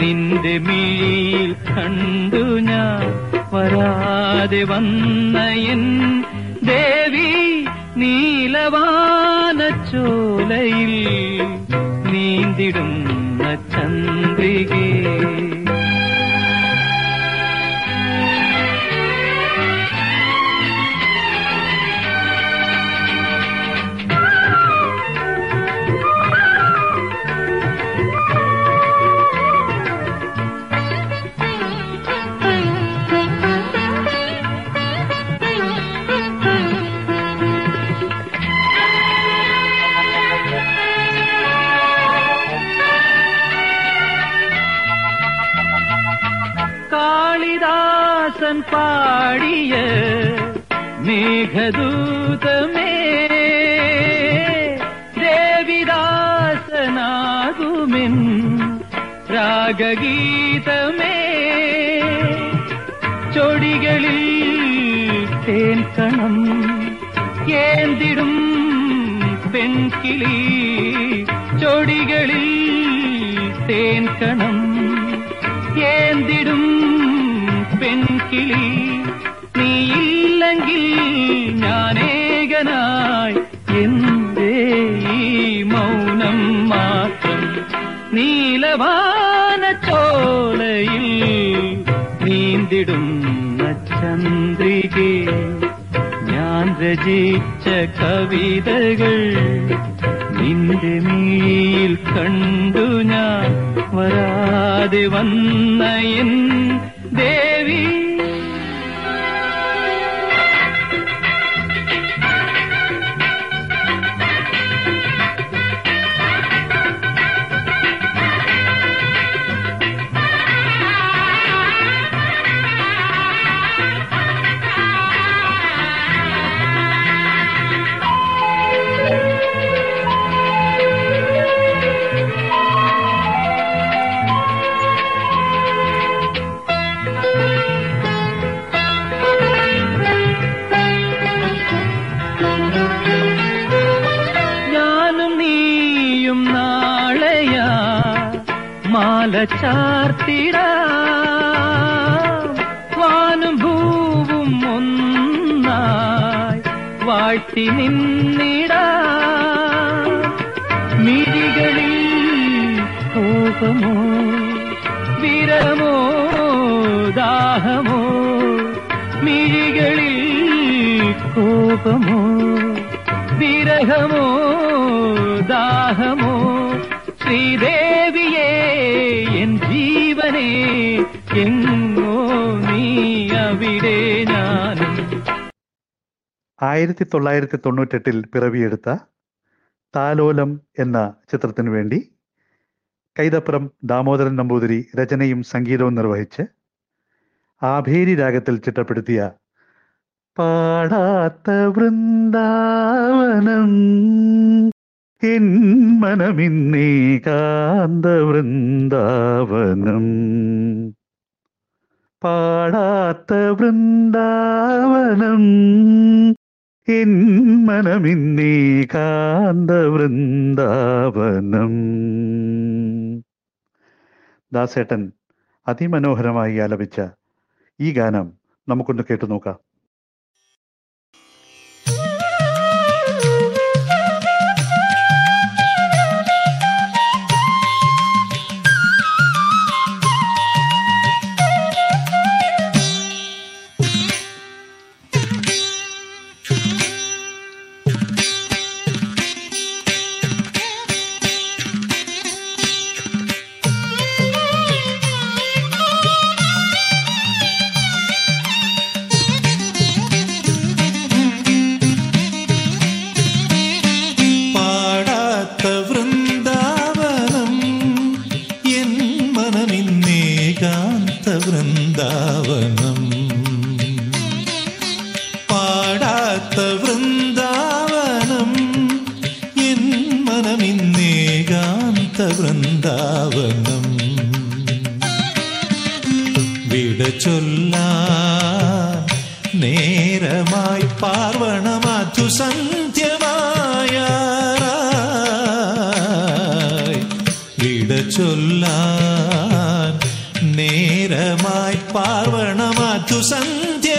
നിന്റെ മിഴിയിൽ കണ്ടു ഞാൻ. വരാതെ വന്ന എൻ ദേവി നീലവാനച്ചോലയിൽ നീന്തിടുന്ന ചന്ദ്രികേ രചിച്ച കവിതകൾ നിന്റെ മീയിൽ കണ്ടു ഞാൻ. വരാതെ വന്ന എൻ ചാർത്തിട. വാനും ഒന്നായി വാഴ്ത്തി നിന്നിട. മിഴികളിൽ കോപമോ വിരമോ ദാഹമോ മിഴികളിൽ കോപമോ വിരഹമോ ദാഹമോ ആയിരത്തി തൊള്ളായിരത്തി തൊണ്ണൂറ്റെട്ടിൽ പിറവിയെടുത്ത താലോലം എന്ന ചിത്രത്തിനു വേണ്ടി കൈതപ്പുറം ദാമോദരൻ നമ്പൂതിരി രചനയും സംഗീതവും നിർവഹിച്ച് ആഭേരി രാഗത്തിൽ ചിട്ടപ്പെടുത്തിയ പാടാത്ത വൃന്ദാവനം. എൻ മനമിന്നേകാന്ത വൃന്ദാവനം. പാടാത്ത വൃന്ദാവനം. എൻ മനമിന്നേകാന്ത വൃന്ദാവനം ദാസേട്ടൻ അതിമനോഹരമായി ആലപിച്ച ഈ ഗാനം നമുക്കൊന്ന് കേട്ടു നോക്കാം. നേരമായി സന്ധ്യമായ വിട ചൊല്ലാൻ നേരമായി പാർവണമധു മധുസന്ധ്യമായ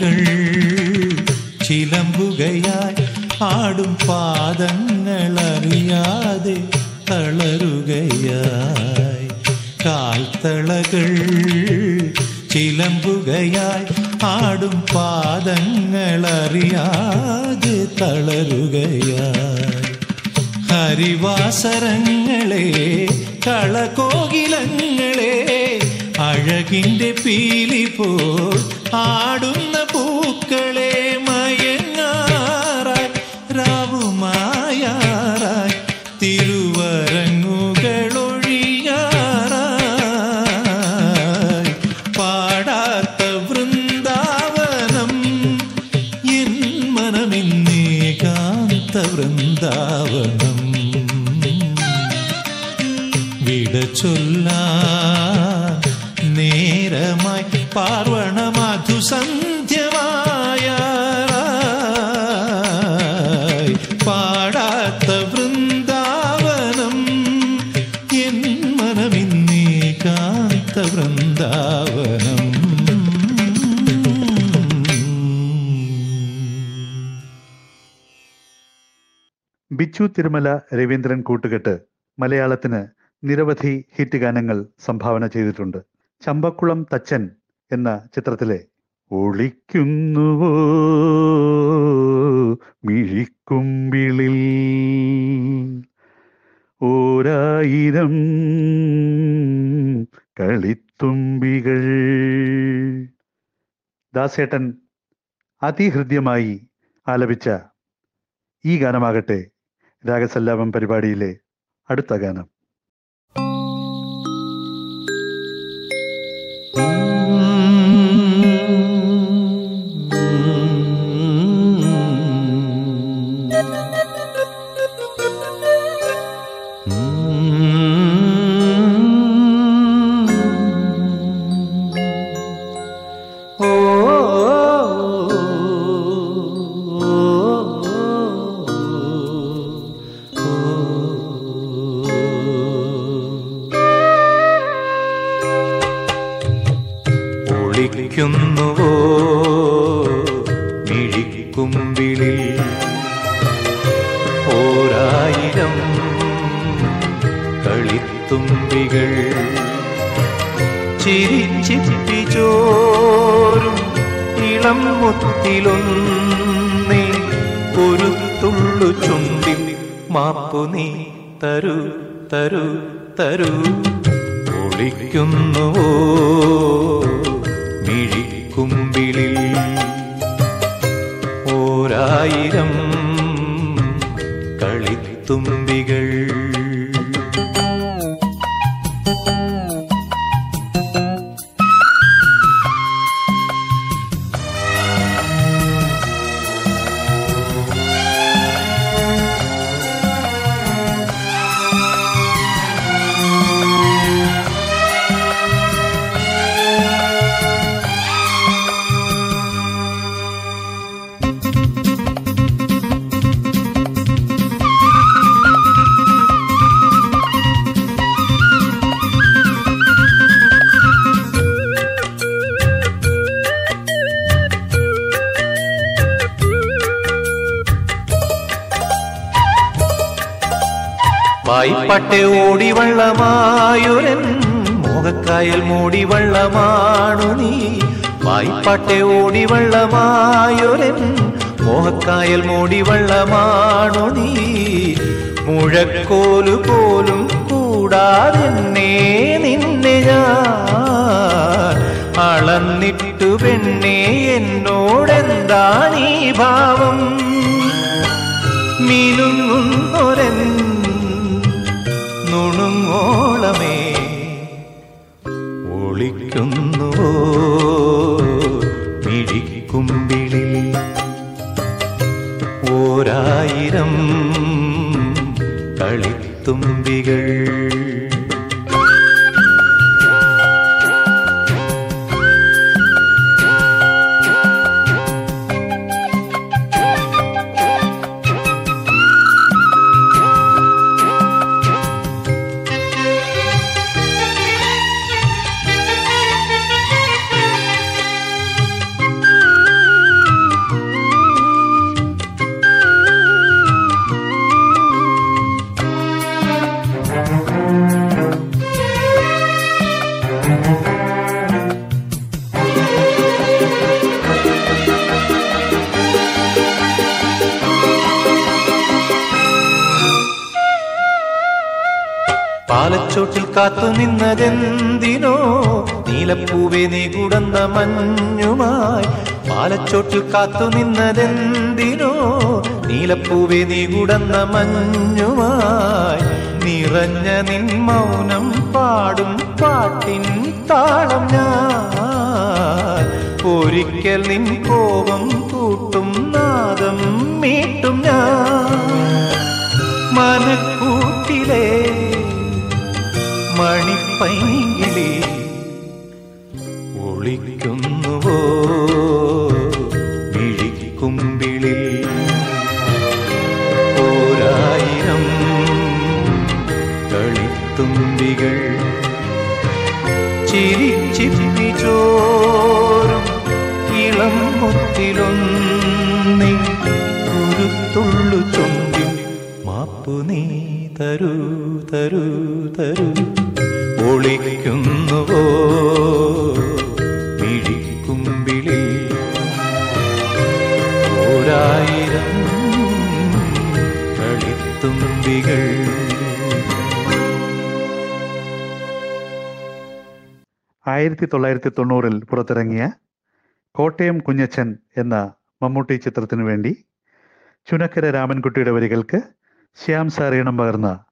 കാൽത്തളകൾ ചിലമ്പുകയായി ആടും പാദങ്ങൾ അറിയാതെ തളരുകയായി. കാൽത്തളകൾ ചിലമ്പുകയായി ആടും പാദങ്ങൾ അറിയാതെ തളരുകയായി. ഹരിവാസരങ്ങളെ കളകോകിലങ്ങളെ അഴകിന്റെ പീലി പോൽ ആടുന്ന തിരുമല രവീന്ദ്രൻ കൂട്ടുകെട്ട് മലയാളത്തിന് നിരവധി ഹിറ്റ് ഗാനങ്ങൾ സംഭാവന ചെയ്തിട്ടുണ്ട്. ചമ്പക്കുളം തച്ചൻ എന്ന ചിത്രത്തിലെ ഒളിക്കുന്നുവോ മിഴിക്കുമ്പിളിൽ ഓരായിരം കളിത്തുമ്പികൾ. ദാസേട്ടൻ അതിഹൃദ്യമായി ആലപിച്ച ഈ ഗാനമാകട്ടെ രാഗസല്ലാപം പരിപാടിയിലെ അടുത്ത ഗാനം. കളിത്തുമ്പികൾ ചിരിച്ചിപ്പിച്ചോരും ഇളം മുത്തിലൊന്നേ ഒരു തുള്ളു ചുണ്ടി മാപ്പു നീ തരൂ തരൂ തരൂ. ഒളിക്കുന്നുവോ വായ്പട്ടെ ഓടിവള്ളമായൊരൻ മോഹക്കായൽ മൂടിവള്ളമാണു നീ? മുഴക്കോലു പോലും കൂടാതെന്നെ നിന്നെ ഞാൻ അളന്നിട്ടു പെണ്ണേ എന്നോടെന്താണീ ഭാവം? മിനുങ്ങുന്നൊരൻ നുണുങ്ങോളമേ പാലച്ചോട്ടിൽ കാത്തു നിന്നതെന്തിനോ? നീലപ്പൂവേ നീ കുടന്ന മഞ്ഞുമായി പാലച്ചോട്ടിൽ കാത്തു നിന്നതെന്തിനോ? നീലപ്പൂവേ നീ കുടന്ന മഞ്ഞുമായി നിറഞ്ഞ നിൻ മൗനം പാടും പാട്ടിൻ താളം ഞാൻ. ഒരിക്കൽ നിൻ കോപം കൂട്ടും നാദം മീട്ടും ഞാൻ. മനക്കൂട്ടിലെ മണിപ്പൈങ്കിളി ഒളിക്കുന്നുവോ? മിഴിക്കുമ്പിളിൽ ഓരായിരം കളിത്തുമ്പികൾ ചിരിച്ചിരി ചോറും ഇളം മുത്തിലൊന്നി കുരുത്തുള്ളു ചൊമ്പിൽ മാപ്പു നീ തരൂ തരൂ തരൂ. ആയിരത്തി തൊള്ളായിരത്തി തൊണ്ണൂറിൽ പുറത്തിറങ്ങിയ കോട്ടയം കുഞ്ഞച്ചൻ എന്ന മമ്മൂട്ടി ചിത്രത്തിനു വേണ്ടി ചുനക്കര രാമൻകുട്ടിയുടെ വരികൾക്ക് ശ്യാം സാർ ഈണം പകർന്ന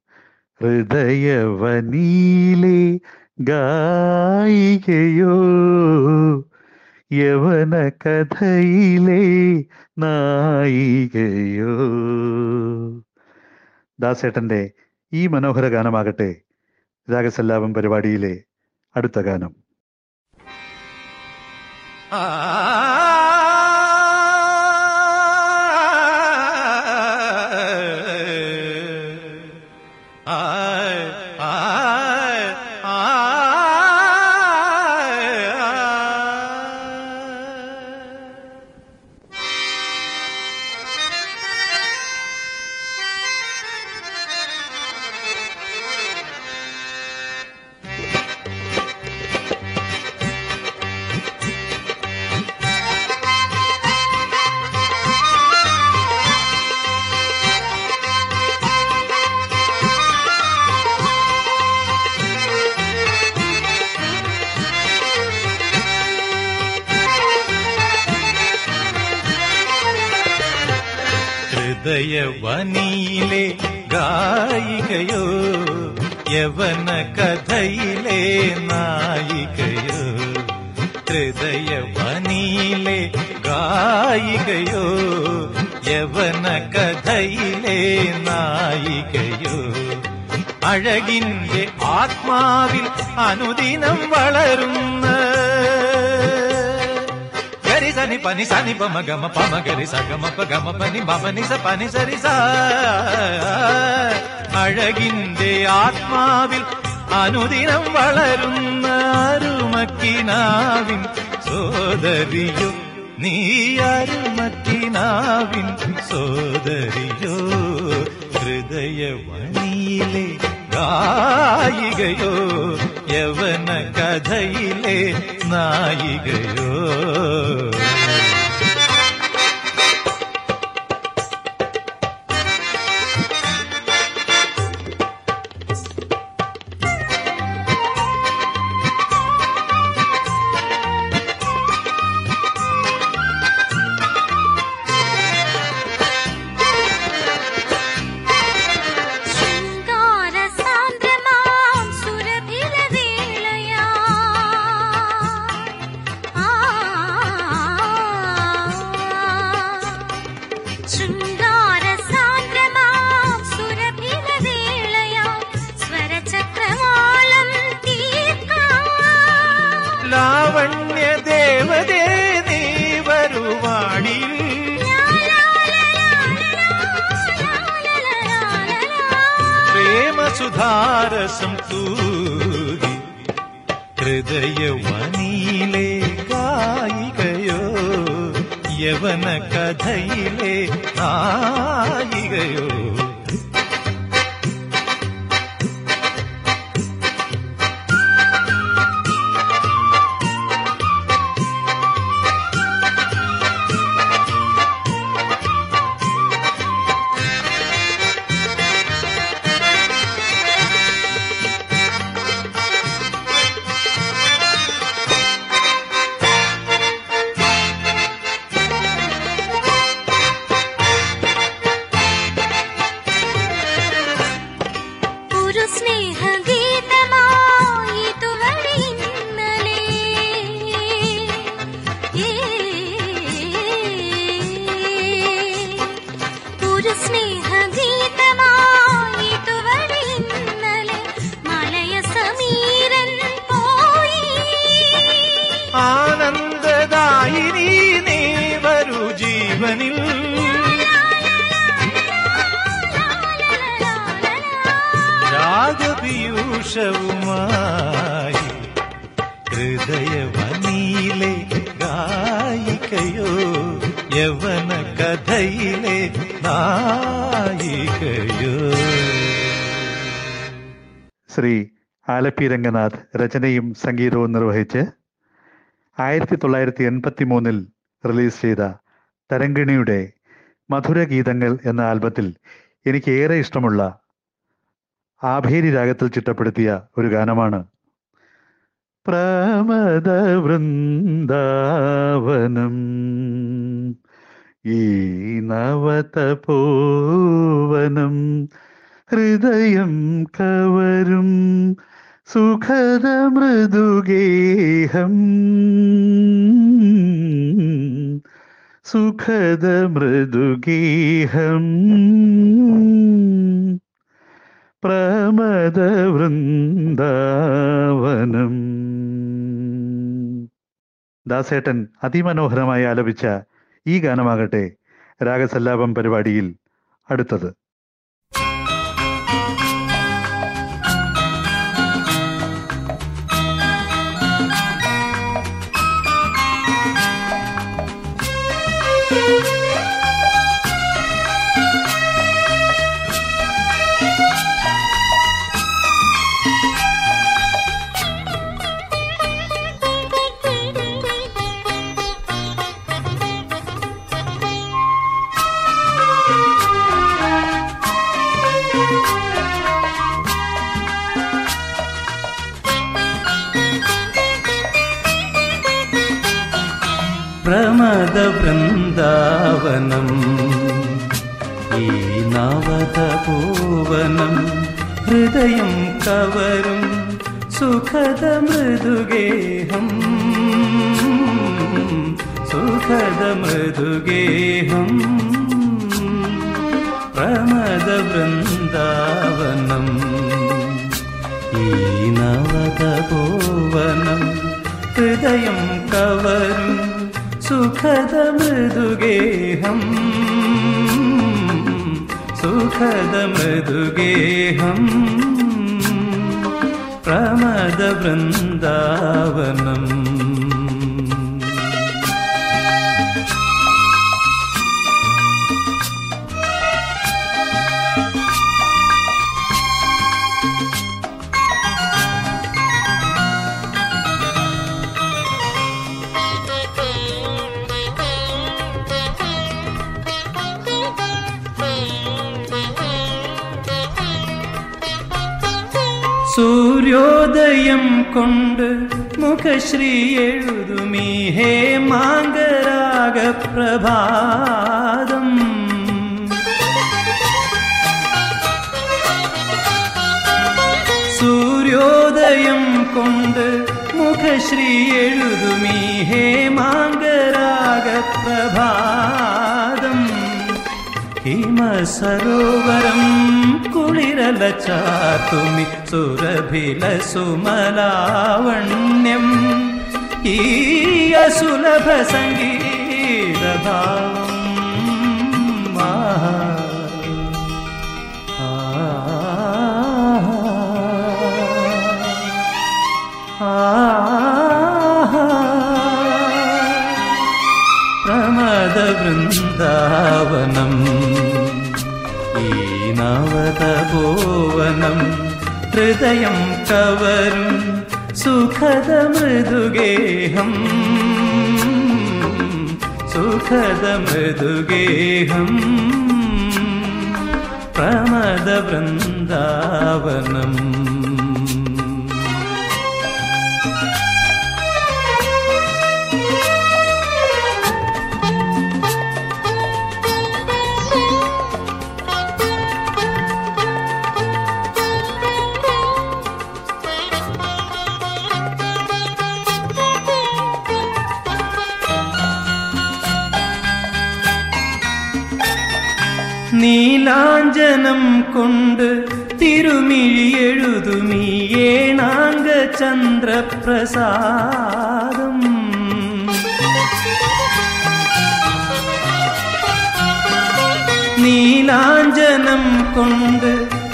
ഹൃദയവനീലെ ഗായികയോ യവന കഥയിലെ നായികയോ. ദാസേട്ടന്റെ ഈ മനോഹര ഗാനമാകട്ടെ രാഗസല്ലാപം പരിപാടിയിലെ അടുത്ത ഗാനം. Ah. ഹൃദയവനിയിലെ ഗായികയോ യവന കഥയിലെ നായികയോ ഹൃദയവനിയിലെ ഗായികയോ യവന കഥയിലെ നായികയോ. അഴകിന്റെ ആത്മാവിൽ അനുദിനം വളരുന്ന సని పని సని పమ గమ పమ గరి సగమ ప గమ పని మమ నిస పని సరి స അഴകിന്റെ ആത്മാവിൽ അനുദിനം വളരുന്ന അരുമക്കിനാവിൻ സോദരിയോ നീ അരുമക്കിനാവിൻ സോദരിയോ ഹൃദയവണിയിലെ ഗായികയോ യവന കഥയിലെ നായികയോ ആലപ്പി രംഗനാഥ് രചനയും സംഗീതവും നിർവഹിച്ച് ആയിരത്തി തൊള്ളായിരത്തി എൺപത്തി മൂന്നിൽ റിലീസ് ചെയ്ത തരങ്കിണിയുടെ മധുരഗീതങ്ങൾ എന്ന ആൽബത്തിൽ എനിക്ക് ഏറെ ഇഷ്ടമുള്ള ആഭേരി രാഗത്തിൽ ചിട്ടപ്പെടുത്തിയ ഒരു ഗാനമാണ്. പ്രമദ വൃന്ദാവനം ഈ നവതപോവനം ഹൃദയം കവരും സുഖദ മൃദുഗേഹം സുഖദ മൃദുഗേഹം പ്രമദ വൃന്ദാവനം ദാസേട്ടൻ അതിമനോഹരമായി ആലപിച്ച ഈ ഗാനമാകട്ടെ രാഗസല്ലാപം പരിപാടിയിൽ അടുത്തത്. ഹൃദയം കവരും സുഖദ മൃദുഗേഹം സുഖദ മൃദുഗേഹം പ്രമദവൃന്ദാവനം. ഈ നവതപൂവനം ഹൃദയം കവരും സുഖദ മൃദുഗേഹം सुखद मधुगेहं प्रमदवृन्दावनम् இதயம் கொண்டு முகஸ்ரீ எழுதுமீ. ஹே மாங்கராக பிரபாதம். சூரியோதயம் கொண்டு முகஸ்ரீ எழுதுமீ. மாங்கராக பிரபா ഹിമസരോവരം കുളിരല ചാത്തുമി സുരഭില സുമലാവണ്യം ഈ അസുലഭ സംഗീതഭാവം. പ്രമദ വൃന്ദാവനം നവതപോവനം ഹൃദയം കവരും സുഖദ മൃദുഗേഹം സുഖദ മൃദുഗേഹം പ്രമദ വൃന്ദാവനം நீலாஞ்சனம் கொண்டு திருமிழி எழுதுமியே நாங்க சந்திர பிரசாதம் நீலாஞ்சனம் கொண்டு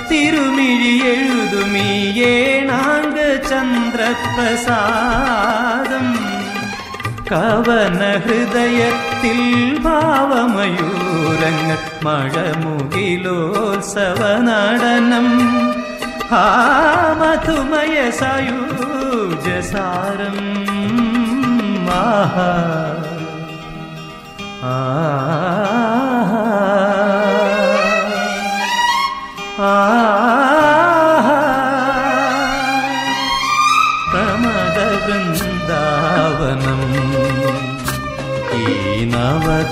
திருமிழி எழுதுமியே நாங்க சந்திர பிரசாதம் கவன ഹൃദയത്തിൽ ഭാവമയൂരങ്ങൾ മഴമുകിലോത്സവ നടനം ആ മധുമയ സായൂജസാരം ആഹാ. പ്രമദ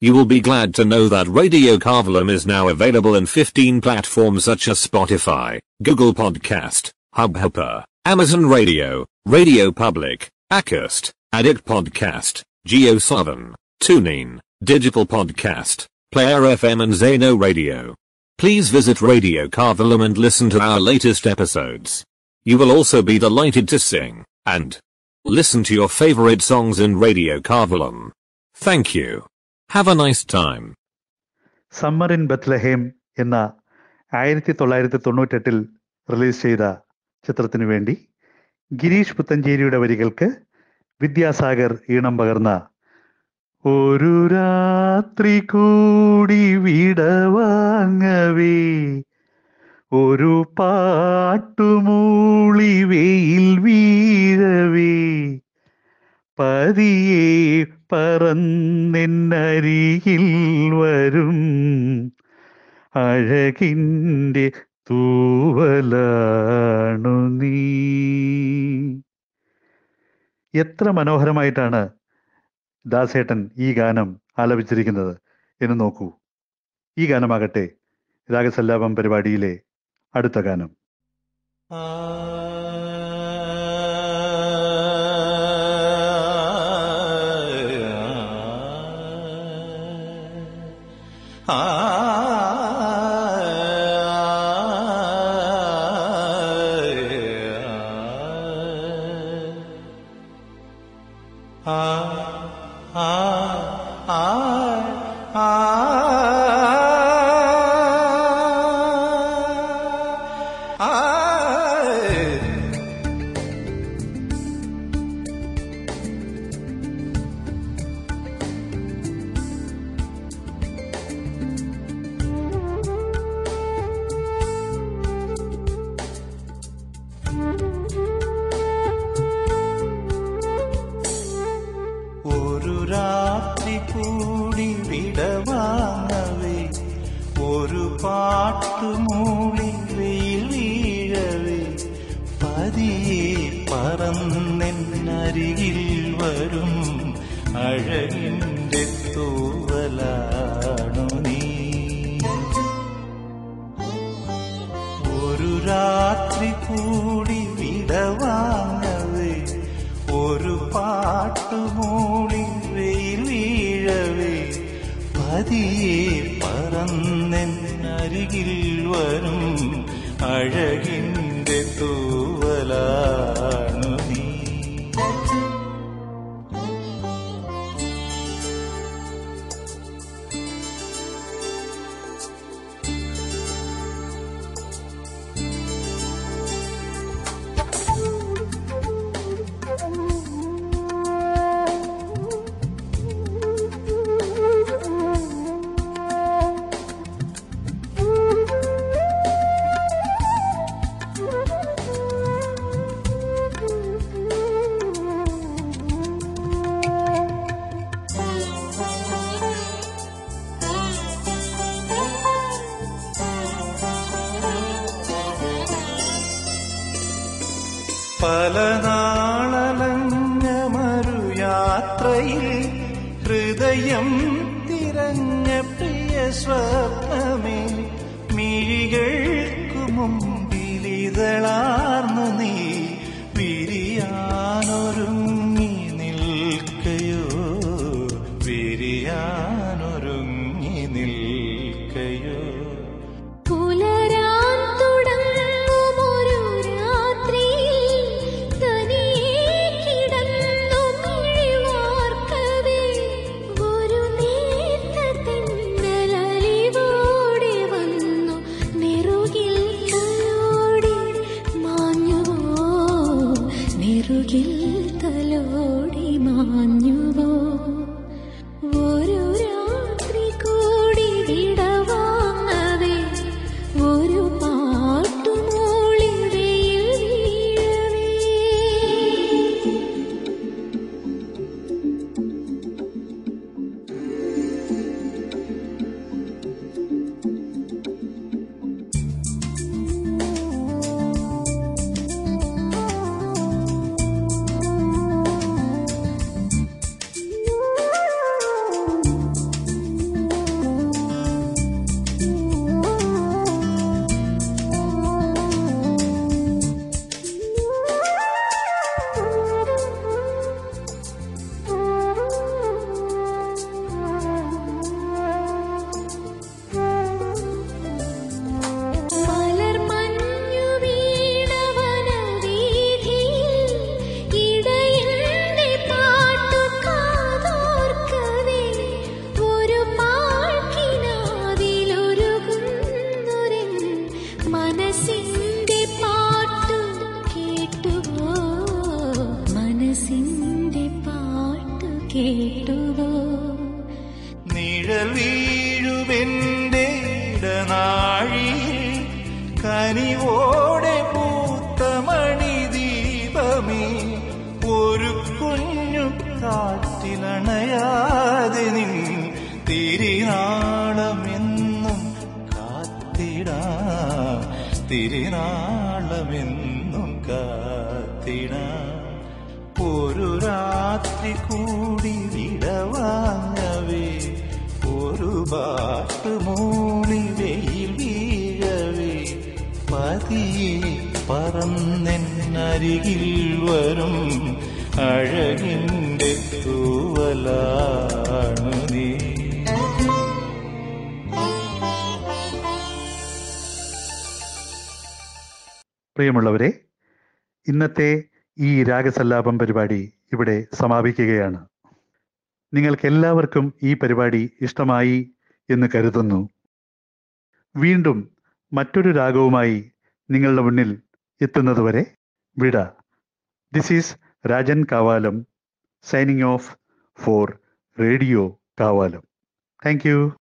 You will be glad to know that Radio Carvelum is now available in 15 platforms such as Spotify, Google Podcast, Hubhopper, Amazon Radio, Radio Public, Acast, Addict Podcast, Geo7, TuneIn, Digital Podcast, Player FM and Zeno Radio. Please visit Radio Carvelum and listen to our latest episodes. You will also be delighted to sing, and Listen to your favorite songs in Radio Carvelum. Thank you. Have a nice time summer in Bethlehem എന്ന ആയിരത്തി തൊള്ളായിരത്തി തൊണ്ണൂറ്റെട്ടിൽ release ചെയ്ത ചിത്രത്തിനു വേണ്ടി ഗിരീഷ് പുത്തഞ്ചേരിയുടെ വരികൾക്ക് വിദ്യാസാഗർ ഈണം പകർന്ന ഒരു രാത്രി കൂടി വിടവാങ്ങവേ ഒരു പാട്ടുമൂളി വെയിൽ വീഴവേ പതിയെ പറന്നെന്നരികിൽ വരും അഴകിന്റെ തൂവലാണു നീ. എത്ര മനോഹരമായിട്ടാണ് ദാസേട്ടൻ ഈ ഗാനം ആലപിച്ചിരിക്കുന്നത് എന്ന് നോക്കൂ. ഈ ഗാനമാകട്ടെ രാഗസല്ലാപം പരിപാടിയിലെ അടുത്ത ഗാനം. ഒരു ഇതളാ പ്രിയമുള്ളവരെ ഇന്നത്തെ ഈ രാഗസല്ലാപം പരിപാടി ഇവിടെ സമാപിക്കുകയാണ്. നിങ്ങൾക്ക് എല്ലാവർക്കും ഈ പരിപാടി ഇഷ്ടമായി എന്ന് കരുതുന്നു. വീണ്ടും മറ്റൊരു രാഗവുമായി നിങ്ങളുടെ മുന്നിൽ എത്തുന്നതുവരെ വിട. This is Rajan Kavalam signing off for radio Kavalam thank you